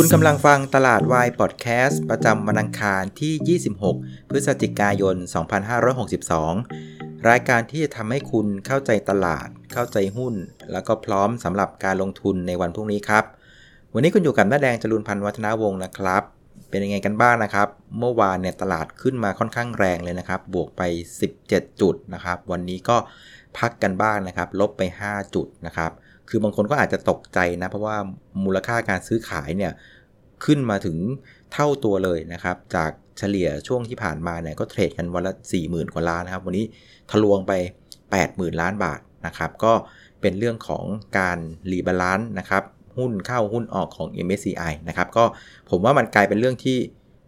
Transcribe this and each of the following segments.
คุณกำลังฟังตลาดวายพอดแคสต์ประจำวันอังคารที่ 26 พฤศจิกายน 2562 รายการที่จะทำให้คุณเข้าใจตลาด เข้าใจหุ้น แล้วก็พร้อมสำหรับการลงทุนในวันพรุ่งนี้ครับ วันนี้คุณอยู่กับน้าแดงจรุนพันธ์วัฒนาวงศ์นะครับ เป็นยังไงกันบ้างนะครับ เมื่อวานเนี่ยตลาดขึ้นมาค่อนข้างแรงเลยนะครับ บวกไป 17 จุดนะครับ วันนี้ก็พักกันบ้างนะครับ ลบไป 5 จุดนะครับ คือบางคนก็อาจจะตกใจนะ เพราะว่ามูลค่าการซื้อขายเนี่ยขึ้นมาถึงเท่าตัวเลยนะครับ จากเฉลี่ยช่วงที่ผ่านมาเนี่ยก็เทรดกันวันละ 40,000 กว่าล้านนะครับ วันนี้ทะลวงไป 80,000 ล้านบาทนะครับ ก็เป็นเรื่องของการ rebalance นะครับ หุ้นเข้าหุ้นออกของ MSCI นะครับ ก็ผมว่ามันกลายเป็นเรื่องที่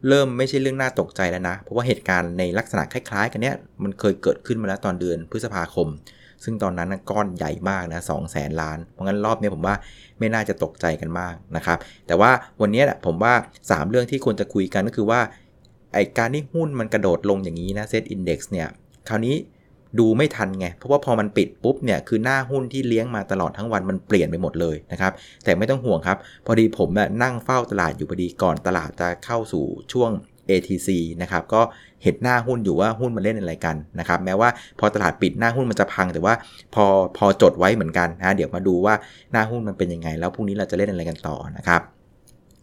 เริ่มไม่ใช่เรื่องน่าตกใจแล้วนะ เพราะว่าเหตุการณ์ในลักษณะคล้ายๆ กันเนี้ยมันเคยเกิดขึ้นมาแล้วตอนเดือนพฤษภาคม ซึ่งตอนนั้นก้อนใหญ่มากนะสองแสนล้าน เพราะงั้นรอบนี้ผมว่าไม่น่าจะตกใจกันมากนะครับ แต่ว่าวันนี้ผมว่า 3 เรื่องที่ควรจะคุยกันก็คือว่าไอการที่หุ้นมันกระโดดลงอย่างนี้นะเซตอินดี x เนี่ย คราวนี้ดูไม่ทันไง เพราะว่าพอมันปิดปุ๊บเนี่ย คือหน้าหุ้นที่เลี้ยงมาตลอดทั้งวันมันเปลี่ยนไปหมดเลยนะครับ แต่ไม่ต้องห่วงครับ พอดีผมนั่งเฝ้าตลาดอยู่พอดีก่อนตลาดจะเข้าสู่ช่วง ATC นะครับก็เห็นหน้าหุ้นอยู่ว่าหุ้นมันเล่นอะไรกันนะครับแม้ว่าพอตลาดปิดหน้าหุ้นมันจะพัง แต่ว่าพอพอจดไว้เหมือนกันนะเดี๋ยวมาดูว่าหน้าหุ้นมันเป็นยังไง แล้วพรุ่งนี้เราจะเล่นอะไรกันต่อนะครับ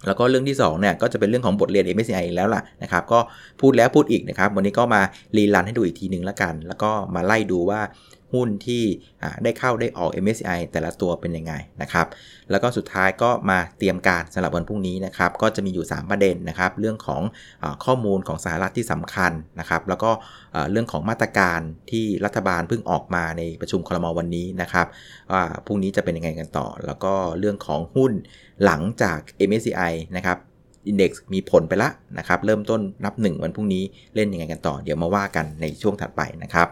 แล้วก็เรื่องที่2เนี่ยก็จะเป็นเรื่องของบทเรียน MSCI แล้วล่ะนะครับก็พูดแล้วพูดอีกนะครับวันนี้ก็มารีลันให้ดูอีกทีหนึ่งแล้วกัน แล้วก็มาไล่ดูว่า หุ้นที่ได้เข้าได้ออก MSCI แต่ละตัวเป็นยังไงนะครับ แล้วก็สุดท้ายก็มาเตรียมการสำหรับวันพรุ่งนี้นะครับ ก็จะมีอยู่ 3 ประเด็นนะครับ เรื่องของอข้อมูลของสหรัฐที่สำคัญนะครับ แล้วก็เรื่องของมาตรการที่รัฐบาลเพิ่งออกมาในประชุมคลมวันนี้นะครับว่าพรุ่งนี้จะเป็นยังไงกันต่อ แล้วก็เรื่องของหุ้นหลังจาก MSCI นะครับอินเด็กซ์มีผลไปละนะครับ เริ่มต้นนับ 1 วันพรุ่งนี้เล่นยังไงกันต่อ เดี๋ยวมาว่ากันในช่วงถัดไปนะครับ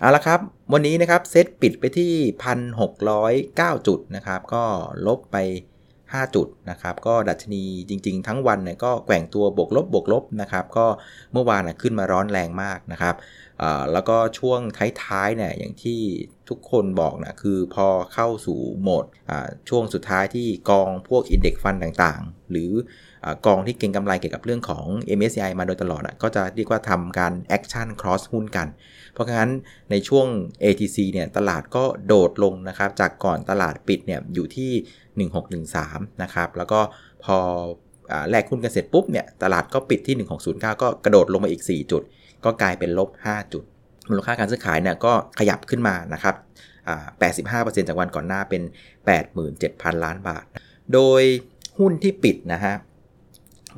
เอาละครับ วันนี้นะครับเซตปิดไปที่ 1,609 จุดนะครับ ก็ลบไป 5 จุดนะครับ ก็ดัชนีจริงๆ ทั้งวันเนี่ยก็แกว่งตัวบวกลบบวกลบนะครับ ก็เมื่อวานขึ้นมาร้อนแรงมากนะครับ แล้วก็ช่วงท้ายๆเนี่ยอย่างที่ทุกคนบอกนะคือพอเข้าสู่โหมดช่วงสุดท้ายที่กองพวกอินเด็กฟันต่างๆ หรือกองที่เก็งกำไรเกี่ยวกับเรื่องของ MSCI มาโดยตลอดก็จะเรียกว่าทำการ action cross หุ้นกัน เพราะงั้นในช่วง ATC เนี่ยตลาดก็โดดลงนะครับ จากก่อนตลาดปิดเนี่ยอยู่ที่ 1613 นะครับ แล้วก็พอแลกหุ้นกันเสร็จปุ๊บเนี่ยตลาดก็ปิดที่ 1609 ก็กระโดดลงมาอีก 4 จุด ก็กลายเป็นลบ 5 จุด มูลค่าการซื้อขายเนี่ยก็ขยับขึ้นมานะครับ85%จากวันก่อนหน้าเป็น 87,000 ล้านบาท โดยหุ้นที่ปิดนะฮะ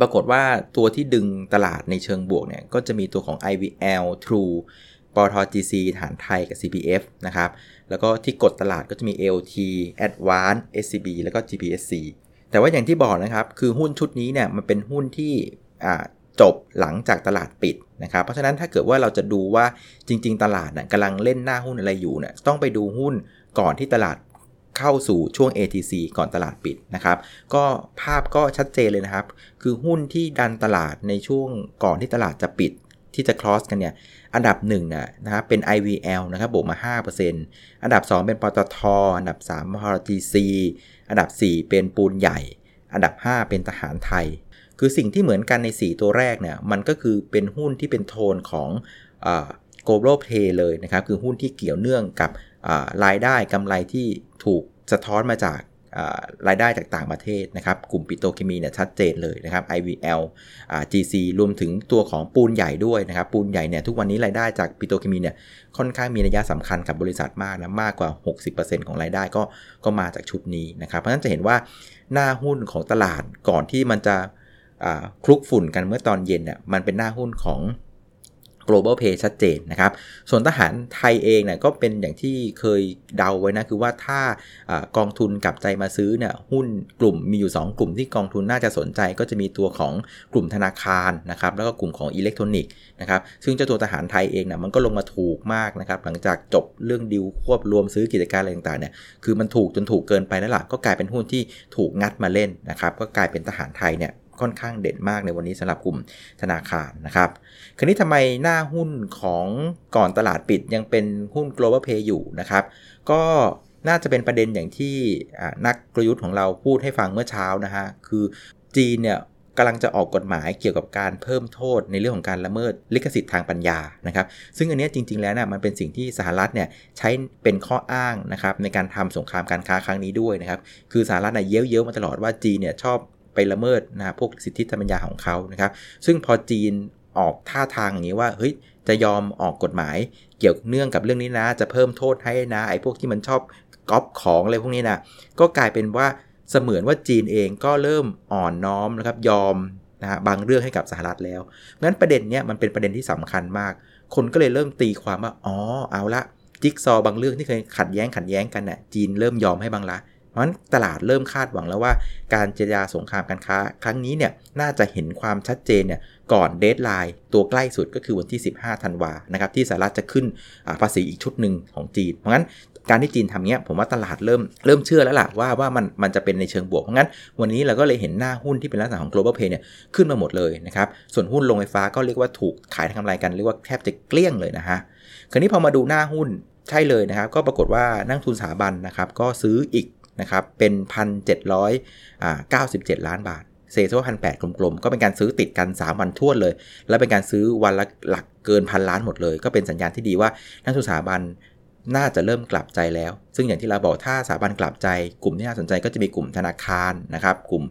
ปรากฏว่าตัวที่ดึงตลาดในเชิงบวกเนี่ย ก็จะมีตัวของ IVL True ปท GC ฐานไทยกับ CPF นะครับ แล้วก็ที่กดตลาดก็จะมี AOT Advance SCB แล้วก็ GPSC แต่ว่าอย่างที่บอกนะครับ คือหุ้นชุดนี้เนี่ยมันเป็นหุ้นที่ จบหลังจากตลาดปิดนะครับเพราะฉะนั้นถ้าเกิดว่าเราจะดูว่าจริง ๆ ตลาดน่ะกำลังเล่นหน้าหุ้นอะไรอยู่เนี่ยต้องไปดูหุ้นก่อนที่ตลาดเข้าสู่ช่วง ATC ก่อนตลาดปิดนะครับ ก็ภาพก็ชัดเจนเลยนะครับ คือหุ้นที่ดันตลาดในช่วงก่อนที่ตลาดจะปิดที่จะ cross กันเนี่ย อันดับ1น่ะนะครับเป็น IVL นะครับบวกมา 5%อันดับ 2 เป็นปตท อันดับ3มหร GC อันดับ 4 เป็นปูนใหญ่ อันดับ 5 เป็นทหารไทย คือสิ่งที่เหมือนกันใน 4 ตัวแรกเนี่ยมันก็คือเป็นหุ้นที่เป็นโทนของ global play เลยนะครับ คือหุ้นที่เกี่ยวเนื่องกับรายได้กำไรที่ถูกสะท้อนมาจากรายได้จากต่างประเทศนะครับ กลุ่มปิโตเคมีเนี่ยชัดเจนเลยนะครับ IVL GC รวมถึงตัวของปูนใหญ่ด้วยนะครับ ปูนใหญ่เนี่ยทุกวันนี้รายได้จากปิโตเคมีเนี่ยค่อนข้างมีนัยสำคัญกับบริษัทมากนะมากกว่า 60%ของรายได้ก็ก็มาจากชุดนี้นะครับ เพราะฉะนั้นจะเห็นว่าหน้าหุ้นของตลาดก่อนที่มันจะ คลุกฝุ่นกันเมื่อตอนเย็นเนี่ยมันเป็นหน้าหุ้นของ global pay ชัดเจนนะครับ ส่วนทหารไทยเองเนี่ยก็เป็นอย่างที่เคยเดาไว้นะ คือว่าถ้ากองทุนกลับใจมาซื้อเนี่ยหุ้นกลุ่มมีอยู่ 2 กลุ่มที่กองทุนน่าจะสนใจ ก็จะมีตัวของกลุ่มธนาคารนะครับ แล้วก็กลุ่มของอิเล็กทรอนิกส์นะครับ ซึ่งเจ้าตัวทหารไทยเองเนี่ยมันก็ลงมาถูกมากนะครับ หลังจากจบเรื่องดิวควบรวมซื้อกิจการอะไรต่างๆเนี่ย คือมันถูกจนถูกเกินไปแล้วล่ะ ก็กลายเป็นหุ้นที่ถูกงัดมาเล่นนะครับ ก็กลายเป็นทหารไทยเนี่ย ค่อนข้างเด่นมากในวันนี้สำหรับกลุ่มธนาคารนะครับคราวนี้ทำไมหน้าหุ้นของก่อนตลาดปิดยังเป็นหุ้น global pay อยู่นะครับ ก็น่าจะเป็นประเด็นอย่างที่นักกลยุทธ์ของเราพูดให้ฟังเมื่อเช้านะฮะคือจีนเนี่ยกำลังจะออกกฎหมายเกี่ยวกับการเพิ่มโทษในเรื่องของการละเมิดลิขสิทธิ์ทางปัญญานะครับ ซึ่งอันนี้จริง ๆ แล้วนะมันเป็นสิ่งที่สหรัฐเนี่ยใช้เป็นข้ออ้างนะครับในการทำสงครามการค้าครั้งนี้ด้วยนะครับ คือสหรัฐเนี่ยเย้ยวๆมาตลอดว่าจีนเนี่ยชอบ ไปละเมิดนะพวกสิทธิทางปัญญาของเขานะครับ ซึ่งพอจีนออกท่าทางอย่างนี้ว่าเฮ้ยจะยอมออกกฎหมายเกี่ยวเนื่องกับเรื่องนี้นะ จะเพิ่มโทษให้นะไอ้พวกที่มันชอบก๊อปของอะไรพวกนี้นะก็กลายเป็นว่าเสมือนว่าจีนเองก็เริ่มอ่อนน้อมนะครับยอมนะฮะบางเรื่องให้กับสหรัฐแล้วงั้นประเด็นเนี้ยมันเป็นประเด็นที่สำคัญมาก คนก็เลยเริ่มตีความว่าอ๋อเอาละจิ๊กซอบางเรื่องที่เคยขัดแย้งขัดแย้งกันน่ะจีนเริ่มยอมให้บางละ เพราะฉะนั้นตลาดเริ่มคาดหวังแล้วว่าการเจรจาสงครามการค้า ครั้งนี้เนี่ยน่าจะเห็นความชัดเจนเนี่ยก่อนเดทไลน์ตัวใกล้สุดก็คือวันที่ 15ธันวานะครับที่สหรัฐจะขึ้นภาษีอีกชุดหนึ่งของจีน เพราะงั้นการที่จีนทำเนี้ยผมว่าตลาดเริ่มเริ่มเชื่อแล้วล่ะว่าว่ามันมันจะเป็นในเชิงบวก เพราะงั้นวันนี้เราก็เลยเห็นหน้าหุ้นที่เป็นลักษณะของ global pay เนี่ยขึ้นมาหมดเลยนะครับส่วนหุ้นลงไฟฟ้าก็เรียกว่าถูกขายทางกำไรกันเรียกว่าแทบจะเกลี้ยงเลยนะฮะคราวนี้พอมาดูหน้าหุ้นใช่เลยนะครับก็ปรากฏว่านักทุนสถาบันนะครับก็ซื้ออีก นะครับ เป็น 1,797 ล้านบาท เซโซพันแปดกลมๆ ก็เป็นการซื้อติดกัน 3 วันทั่วเลย แล้วเป็นการซื้อวันละหลักเกินพันล้านหมดเลย ก็เป็นสัญญาณที่ดีว่านักทุนสถาบันน่าจะเริ่มกลับใจแล้ว ซึ่งอย่างที่เราบอกถ้าสถาบันกลับใจ กลุ่มที่น่าสนใจก็จะมีกลุ่มธนาคารนะครับ กลุ่ม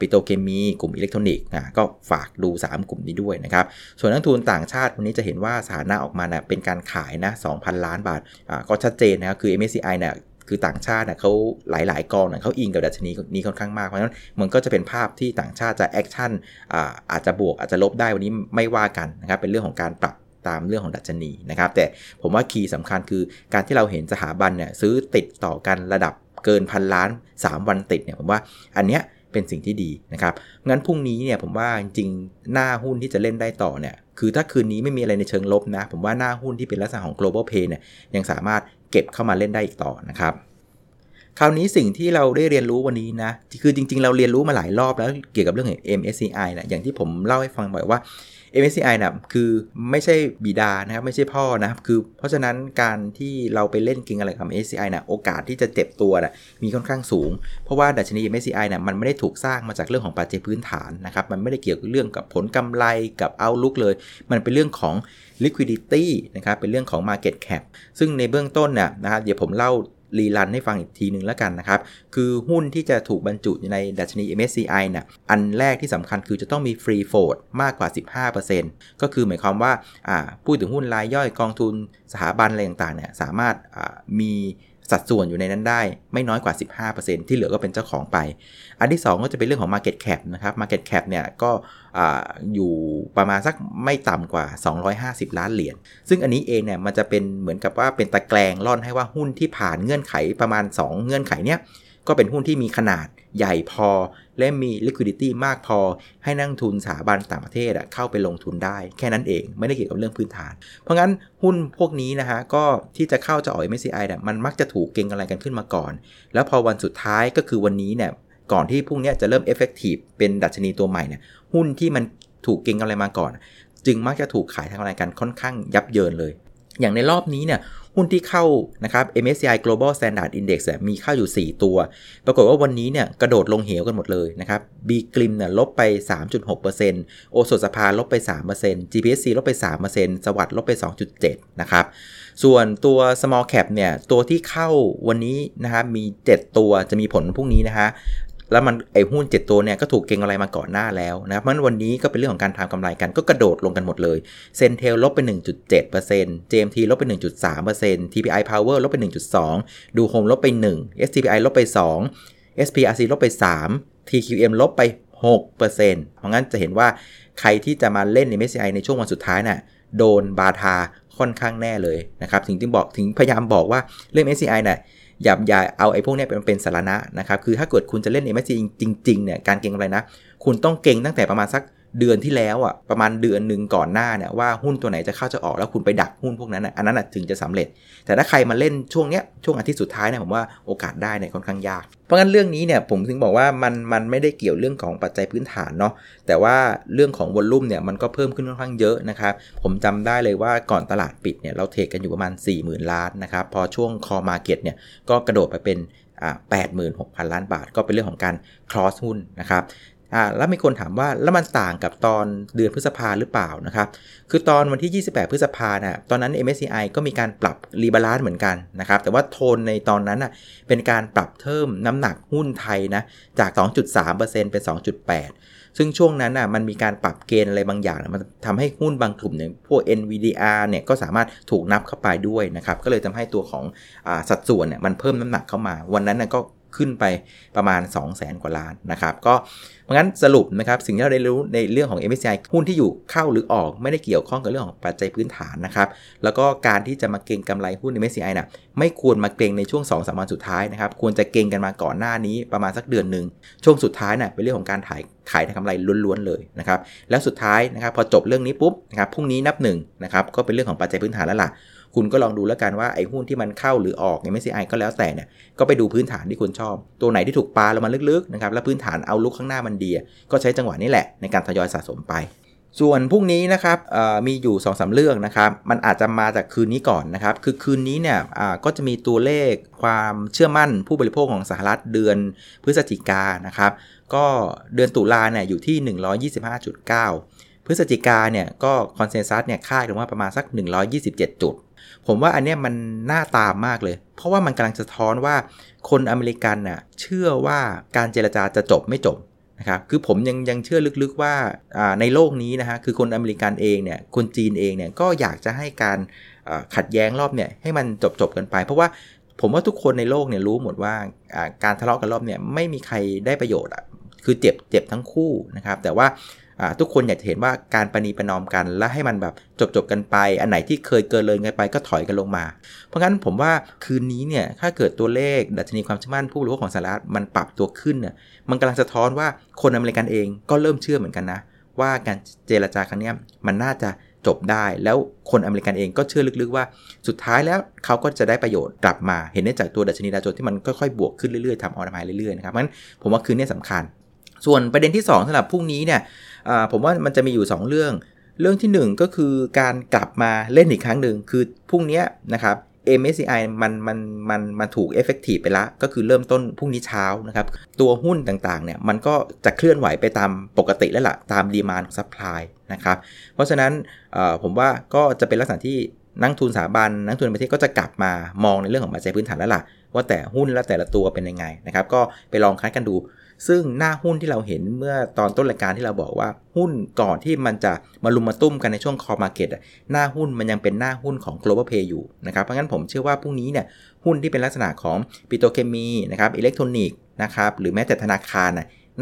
ปิโตรเคมี กลุ่มอิเล็กทรอนิกส์ก็ฝากดู 3 กลุ่มนี้ด้วยนะครับ ส่วนนักลงทุนต่างชาติวันนี้จะเห็นว่าสถานะออกมาเนะเป็นการขายนะ2,000 ล้านบาทก็ชัดเจนนะครับคือ MSCI เนี่ย คือต่างชาติเนะเขาหลาย ๆ กองเนี่ยเขาอิงกับดัชนีนี้ค่อนข้างมาก เพราะฉะนั้นมันก็จะเป็นภาพที่ต่างชาติจะ action อาจจะบวกอาจจะลบได้วันนี้ไม่ว่ากันนะครับเป็นเรื่องของการปรับตามเรื่องของดัชนีนะครับแต่ผมว่าคีย์สำคัญคือการที่เราเห็นสถาบันเนี่ยซื้อติดต่อกันระดับเกินพันล้าน 3 วันติดเนี่ยผมว่าอันเนี้ยเป็นสิ่งที่ดีนะครับงั้นพรุ่งนี้เนี่ยผมว่าจริงๆหน้าหุ้นที่จะเล่นได้ต่อเนี่ยคือถ้าคืนนี้ไม่มีอะไรในเชิงลบนะ ผมว่าหน้าหุ้นที่เป็นลักษณะของ global pay เนี่ยยังสามารถ เก็บเข้ามาเล่นได้อีกต่อนะครับ คราวนี้สิ่งที่เราได้เรียนรู้วันนี้นะ คือจริงๆ เราเรียนรู้มาหลายรอบแล้วเกี่ยวกับเรื่องของ MSCI นะอย่างที่ผมเล่าให้ฟังบ่อยว่า MSCI นะคือไม่ใช่บิดานะครับไม่ใช่พ่อนะครับคือเพราะฉะนั้นการที่เราไปเล่นกิงอะไรกับ MSCI นะโอกาสที่จะเจ็บตัวนะมีค่อนข้างสูง เพราะว่าดัชนี MSCI นะมันไม่ได้ถูกสร้างมาจากเรื่องของปัจจัยพื้นฐานนะครับมันไม่ได้เกี่ยวกับเรื่องกับผลกำไรกับเอาลุกเลย มันเป็นเรื่องของ liquidity นะครับเป็นเรื่องของ market cap ซึ่งในเบื้องต้นเนี่ยนะครับเดี๋ยวผมเล่า รีลันให้ฟังอีกทีหนึ่งแล้วกันนะครับ คือหุ้นที่จะถูกบรรจุในดัชนี MSCI เนี่ยอันแรกที่สำคัญคือจะต้องมีฟรีโฟดมากกว่า 15%ก็คือหมายความว่าพูดถึงหุ้นรายย่อยกองทุนสถาบันอะไรต่างๆเนี่ยสามารถมี สัดส่วนอยู่ในนั้นได้ไม่น้อยกว่า 15%ที่เหลือก็เป็นเจ้าของไป อันที่ 2 ก็จะเป็นเรื่องของ Market Cap นะครับ Market Cap เนี่ยก็อยู่ประมาณสักไม่ต่ำกว่า 250 ล้านเหรียญ ซึ่งอันนี้เองเนี่ยมันจะเป็นเหมือนกับว่าเป็นตะแกรงล่อนให้ว่าหุ้นที่ผ่านเงื่อนไขประมาณ 2 เงื่อนไขเนี่ยก็เป็นหุ้นที่มีขนาด ใหญ่พอ และมี liquidity มากพอ ให้นั่งทุนสถาบันต่างประเทศเข้าไปลงทุนได้ แค่นั้นเองไม่ได้เกี่ยวกับเรื่องพื้นฐาน เพราะงั้นหุ้นพวกนี้นะฮะก็ที่จะเข้าจะออก MSCI เนี่ยมันมักจะถูกเก็งอะไรกันขึ้นมาก่อน แล้วพอวันสุดท้ายก็คือวันนี้เนี่ยก่อนที่พวกนี้จะเริ่ม effective เป็นดัชนีตัวใหม่เนี่ยหุ้นที่มันถูกเก็งอะไรมาก่อน จึงมักจะถูกขายทางอะไรกันค่อนข้างยับเยินเลย อย่างในรอบนี้เนี่ย หุ้นที่เข้านะครับ MSCI Global Standard Index มีเข้าอยู่ 4 ตัว ปรากฏว่าวันนี้เนี่ยกระโดดลงเหวกันหมดเลยนะครับ B กริมเนี่ยลบไป 3.6%โอสถสภาลบไป 3% GPSC ลบไป 3%สวัสด์ลบไป 2.7 นะครับ ส่วนตัว small cap เนี่ยตัวที่เข้าวันนี้นะครับมี 7 ตัวจะมีผลพรุ่งนี้นะฮะ แล้วมันไอหุ้น 7 ตัวเนี่ยก็ถูกเก็งอะไรมาก่อนหน้าแล้วนะครับมันวันนี้ก็เป็นเรื่องของการทำกำไรกันก็กระโดดลงกันหมดเลยเซนเทลลบไป 1.7% JMT ลบไป 1.3% TPI Power ลบไป 1.2 ดูโฮมลบไป 1 STPI ลบไป 2 SPRC ลบไป 3 TQM ลบไป 6%เพราะงั้นจะเห็นว่าใครที่จะมาเล่นใน MSCI ในช่วงวันสุดท้ายนะ่ะโดนบาทาค่อนข้างแน่เลยนะครับถึงที่บอกถึงพยายามบอกว่าเรื่อง MSCI นะ่ะ อย่าอย่าเอาไอ้พวกนี้เป็นเป็นสาระนะครับ คือถ้าเกิดคุณจะเล่น MSCI จริงๆเนี่ยการเก็งอะไรนะ คุณต้องเก่งตั้งแต่ประมาณสัก เดือนที่แล้วอะประมาณเดือนหนึ่งก่อนหน้าเนี่ยว่าหุ้นตัวไหนจะเข้าจะออกแล้วคุณไปดักหุ้นพวกนั้นอะอันนั้นถึงจะสำเร็จ แต่ถ้าใครมาเล่นช่วงเนี้ยช่วงอาทิตย์สุดท้ายเนี่ยผมว่าโอกาสได้เนี่ยค่อนข้างยาก เพราะงั้นเรื่องนี้เนี่ยผมถึงบอกว่ามันมันไม่ได้เกี่ยวเรื่องของปัจจัยพื้นฐานเนาะแต่ว่าเรื่องของวอลลุ่มเนี่ยมันก็เพิ่มขึ้นค่อนข้างเยอะนะครับผมจำได้เลยว่าก่อนตลาดปิดเนี่ยเราเทรดกันอยู่ประมาณ 40,000 ล้านนะครับพอช่วงคอมาเก็ตเนี่ยก็กระโดดไปเป็นอ่า86,000 ล้านบาท ก็เป็นเรื่องของการ cross หุ้นนะครับ อ่าแล้วมีคนถามว่าแล้วมันต่างกับตอนเดือนพฤษภาหรือเปล่านะครับ คือตอนวันที่ 28 พฤษภานะตอนนั้น MSCI ก็มีการปรับ rebalance เหมือนกันนะครับ แต่ว่าโทนในตอนนั้นนะเป็นการปรับเพิ่มน้ำหนักหุ้นไทยนะจาก 2.3%เป็น 2.8 ซึ่งช่วงนั้นนะมันมีการปรับเกณฑ์อะไรบางอย่างนะมันทำให้หุ้นบางกลุ่มเนี่ยพวก NVDR เนี่ยก็สามารถถูกนับเข้าไปด้วยนะครับ ก็เลยทำให้ตัวของอสัดส่วนเนี่ยมันเพิ่มน้ำหนักเข้ามา วันนั้นน่ะก็ ขึ้นไปประมาณ 2 0 0แสนกว่าล้านนะครับ ก็เพราะงั้นสรุปนะครับ สิ่งที่เราได้รู้ในเรื่องของ MSCI หุ้นที่อยู่เข้าหรือออกไม่ได้เกี่ยวข้องกับเรื่องของปัจจัยพื้นฐานนะครับ แล้วก็การที่จะมาเก็งกำไรหุ้น MSCI นะไม่ควรมาเก็งในช่วง2อสวันสุดท้ายนะครับ ควรจะเก็งกันมาก่อนหน้านี้ประมาณสักเดือนหนึ่งช่วงสุดท้ายนะ่ะเป็นเรื่องของการถ่ายขายกำไรล้วนๆเลยนะครับแล้วสุดท้ายนะครับพอจบเรื่องนี้ปุ๊บนะครับพรุ่งนี้นับหนึ่งนะครับก็เป็นเรื่องของปัจจัยพื้นฐานแล้วล่ะ คุณก็ลองดูแล้วกันว่าไอ้หุ้นที่มันเข้าหรือออกใน MSCI ก็แล้วแต่เนี่ยก็ไปดูพื้นฐานที่คุณชอบ ตัวไหนที่ถูกปลาลงมาลึกๆนะครับแล้วพื้นฐานเอาลุกข้างหน้ามันดี ก็ใช้จังหวะนี้แหละในการทยอยสะสมไปส่วนพรุ่งนี้นะครับมีอยู่2อสเรื่องนะครับ มันอาจจะมาจากคืนนี้ก่อนนะครับ คือคืนนี้เนี่ยก็จะมีตัวเลขความเชื่อมั่นผู้บริโภคของสหรัฐเดือนพฤศจิกานะครับ ก็เดือนตุลาเนี่ยอยู่ที่ 125.9 พฤศจิกาเนี่ยก็ consensus เนี่ยคาดกันว่าประมาณสัก 127 จุด ผมว่าอันเนี้ยมันน่าตามมากเลย เพราะว่ามันกำลังสะท้อนว่าคนอเมริกันน่ะเชื่อว่าการเจรจาจะจบไม่จบนะครับคือผมยังยังเชื่อลึกๆว่าในโลกนี้นะฮะคือคนอเมริกันเองเนี่ยคนจีนเองเนี่ยก็อยากจะให้การขัดแย้งรอบเนี่ยให้มันจบจบกันไป เพราะว่าผมว่าทุกคนในโลกเนี่ยรู้หมดว่าการทะเลาะกันรอบเนี่ยไม่มีใครได้ประโยชน์อะคือเจ็บเจ็บทั้งคู่นะครับแต่ว่า ทุกคนอยากจะเห็นว่าการประนีประนอมกัน และให้มันแบบจบจบกันไป อันไหนที่เคยเกินเลยกันไปก็ถอยกันลงมา เพราะงั้นผมว่าคืนนี้เนี่ยถ้าเกิดตัวเลขดัชนีความเชื่อมั่นผู้บริโภคของสหรัฐมันปรับตัวขึ้นเนี่ยมันกำลังสะท้อนว่าคนอเมริกันเองก็เริ่มเชื่อเหมือนกันนะ ว่าการเจรจาครั้งนี้มันน่าจะจบได้แล้วคนอเมริกันเองก็เชื่อลึกๆว่า สุดท้ายแล้วเขาก็จะได้ประโยชน์กลับมาเห็นได้จากตัวดัชนีดาวโจนส์ที่มันค่อยๆบวกขึ้นเรื่อยๆทำ all-time high เรื่อยๆนะครับเพราะฉะนั้นผมว่าคืนนี้สำคัญ ส่วนประเด็นที่ 2สำหรับพรุ่งนี้เนี่ย ผมว่ามันจะมีอยู่ 2 เรื่อง เรื่องที่ 1 ก็คือการกลับมาเล่นอีกครั้งหนึ่งคือพรุ่งนี้นะครับ MSCI มันมันมันมันถูก effective ไปแล้วก็คือเริ่มต้นพรุ่งนี้เช้านะครับ ตัวหุ้นต่างๆเนี่ยมันก็จะเคลื่อนไหวไปตามปกติแล้วล่ะ ตาม demand ของ supplyนะครับ เพราะฉะนั้นผมว่าก็จะเป็นลักษณะที่นักทุนสถาบันนักทุนประเทศก็จะกลับมามองในเรื่องของปัจจัยพื้นฐานแล้วล่ะ ว่าแต่หุ้นและแต่ละตัวเป็นยังไงนะครับ ก็ไปลองคัดกันดู ซึ่งหน้าหุ้นที่เราเห็นเมื่อตอนต้นรายการที่เราบอกว่าหุ้นก่อนที่มันจะมาลุมมาตุ้มกันในช่วงคอมาเก็ตหน้าหุ้นมันยังเป็นหน้าหุ้นของ global pay อยู่นะครับเพราะงั้นผมเชื่อว่าพรุ่งนี้เนี่ยหุ้นที่เป็นลักษณะของปิโตเคมีนะครับอิเล็กทรอนิกส์นะครับหรือแม้แต่ธนาคาร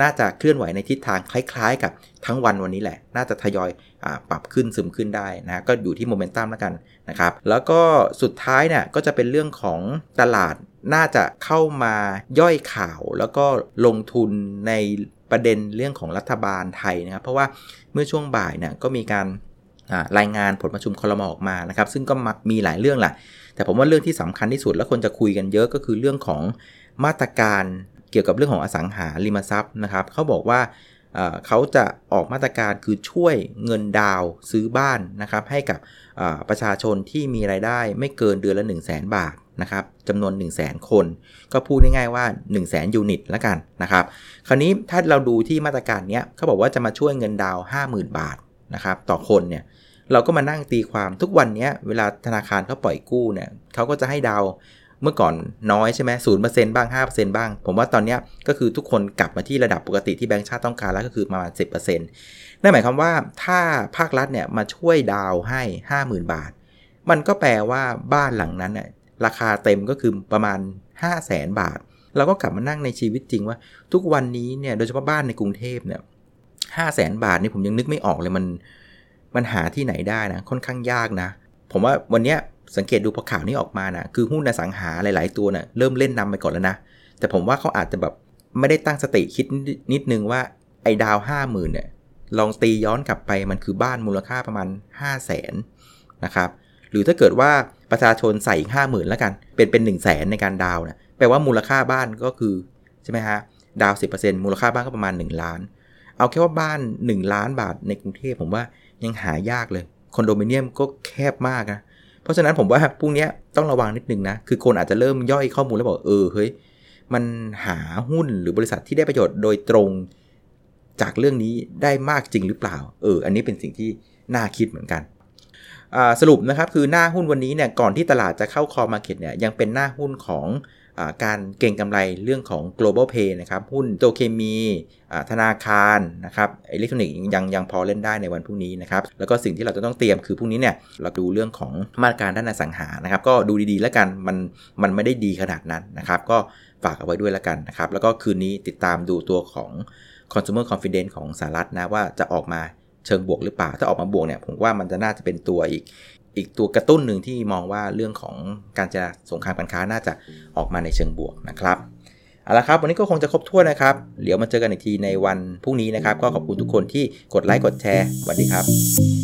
น่าจะเคลื่อนไหวในทิศทางคล้าย ๆ กับทั้งวันวันนี้แหละ น่าจะทยอยอปรับขึ้นซึมขึ้นได้นะก็อยู่ที่โมเมนตัมแล้วกันนะครับ แล้วก็สุดท้ายเนี่ยก็จะเป็นเรื่องของตลาด น่าจะเข้ามาย่อยข่าวแล้วก็ลงทุนในประเด็นเรื่องของรัฐบาลไทยนะครับ เพราะว่าเมื่อช่วงบ่ายเนี่ยก็มีการรายงานผลประชุมคอรมอออกมานะครับ ซึ่งก็มีหลายเรื่องแหละแต่ผมว่าเรื่องที่สำคัญที่สุดและคนจะคุยกันเยอะก็คือเรื่องของมาตรการเกี่ยวกับเรื่องของอสังหาริมทรัพย์นะครับเขาบอกว่า เขาจะออกมาตรการคือช่วยเงินดาวซื้อบ้านนะครับให้กับประชาชนที่มีรายได้ไม่เกินเดือนละ 1 0 0 0 0แบาทนะครับจำนวน 1 0 0 0 0แคน ก็พูดง่ายๆว่า 1 0 0 0 0แยูนิตแล้วกันนะครับคราวนี้ถ้าเราดูที่มาตรการนี้เขาบอกว่าจะมาช่วยเงินดาว 50,000 บาทนะครับต่อคนเนี่ยเราก็มานั่งตีความทุกวันนี้เวลาธนาคารเขาปล่อยกู้เนี่ยเขาก็จะให้ดาว เมื่อก่อนน้อยใช่ไหมศูนย์เปอร์เซ็นต์บ้าง5%บ้าง ผมว่าตอนนี้ก็คือทุกคนกลับมาที่ระดับปกติที่แบงก์ชาติต้องการแล้วก็คือประมาณ10%นั่นหมายความว่าถ้าภาครัฐเนี่ยมาช่วยดาวให้50,000บาท มันก็แปลว่าบ้านหลังนั้นเนี่ยราคาเต็มก็คือประมาณ5 0 0แสนบาทเราก็กลับมานั่งในชีวิตจริงว่า ทุกวันนี้เนี่ยโดยเฉพาะบ้านในกรุงเทพเนี่ยห้าแสนบาทนี่ผมยังนึกไม่ออกเลยมัน มันหาที่ไหนได้นะค่อนข้างยากนะ ผมว่าวันนี้ สังเกตดูพอข่าวนี้ออกมานะคือหุ้นอสังหาหลาย ๆ ตัวนะ่ะเริ่มเล่นนำไปก่อนแล้วนะ แต่ผมว่าเขาอาจจะแบบไม่ได้ตั้งสติคิดนิดนึงว่าไอ้ดาวห้าหมื่นเนี่ยลองตีย้อนกลับไปมันคือบ้านมูลค่าประมาณ 5 0 0แสนนะครับหรือถ้าเกิดว่าประชาชนใส่อีกห้าหมื่นแล้วกัน เป็นเป็นหนึ่งแสนในการดาวนะแปลว่ามูลค่าบ้านก็คือใช่ไหมฮะดาว 10%มูลค่าบ้านก็ประมาณ 1 ล้าน เอาแค่ว่าบ้าน 1 ล้านบาทในกรุงเทพผมว่ายังหายากเลยคอนโดมิเนียมก็แคบมากนะ เพราะฉะนั้นผมว่าพรุ่งนี้ต้องระวังนิดนึงนะ คือคนอาจจะเริ่มย่อยข้อมูลแล้วบอกเออเฮ้ยมันหาหุ้นหรือบริษัทที่ได้ประโยชน์โดยตรงจากเรื่องนี้ได้มากจริงหรือเปล่า เออ อันนี้เป็นสิ่งที่น่าคิดเหมือนกัน สรุปนะครับคือหน้าหุ้นวันนี้เนี่ยก่อนที่ตลาดจะเข้าคอมาเก็ตเนี่ยยังเป็นหน้าหุ้นของ การเก่งกำไรเรื่องของ global pay นะครับ หุ้นโตเคมีธนาคารนะครับอิเล็กทรอนิกส์ยังยังพอเล่นได้ในวันพรุ่งนี้นะครับ แล้วก็สิ่งที่เราจะต้องเตรียมคือพรุ่งนี้เนี่ยเราดูเรื่องของมาตรการด้านอสังหานะครับ ก็ดูดีๆแล้วกันมันมันไม่ได้ดีขนาดนั้นนะครับ ก็ฝากเอาไว้ด้วยแล้วกันนะครับ แล้วก็คืนนี้ติดตามดูตัวของ consumer confidence ของสหรัฐนะว่าจะออกมาเชิงบวกหรือเปล่า ถ้าออกมาบวกเนี่ยผมว่ามันจะน่าจะเป็นตัวอีก อีกตัวกระตุ้นหนึ่งที่มองว่าเรื่องของการจะสงครามการค้าน่าจะออกมาในเชิงบวกนะครับเอาละครับวันนี้ก็คงจะครบถ้วนนะครับเดี๋ยวมาเจอกันอีกทีในวันพรุ่งนี้นะครับ ก็ขอบคุณทุกคนที่กดไลค์กดแชร์สวัสดีครับ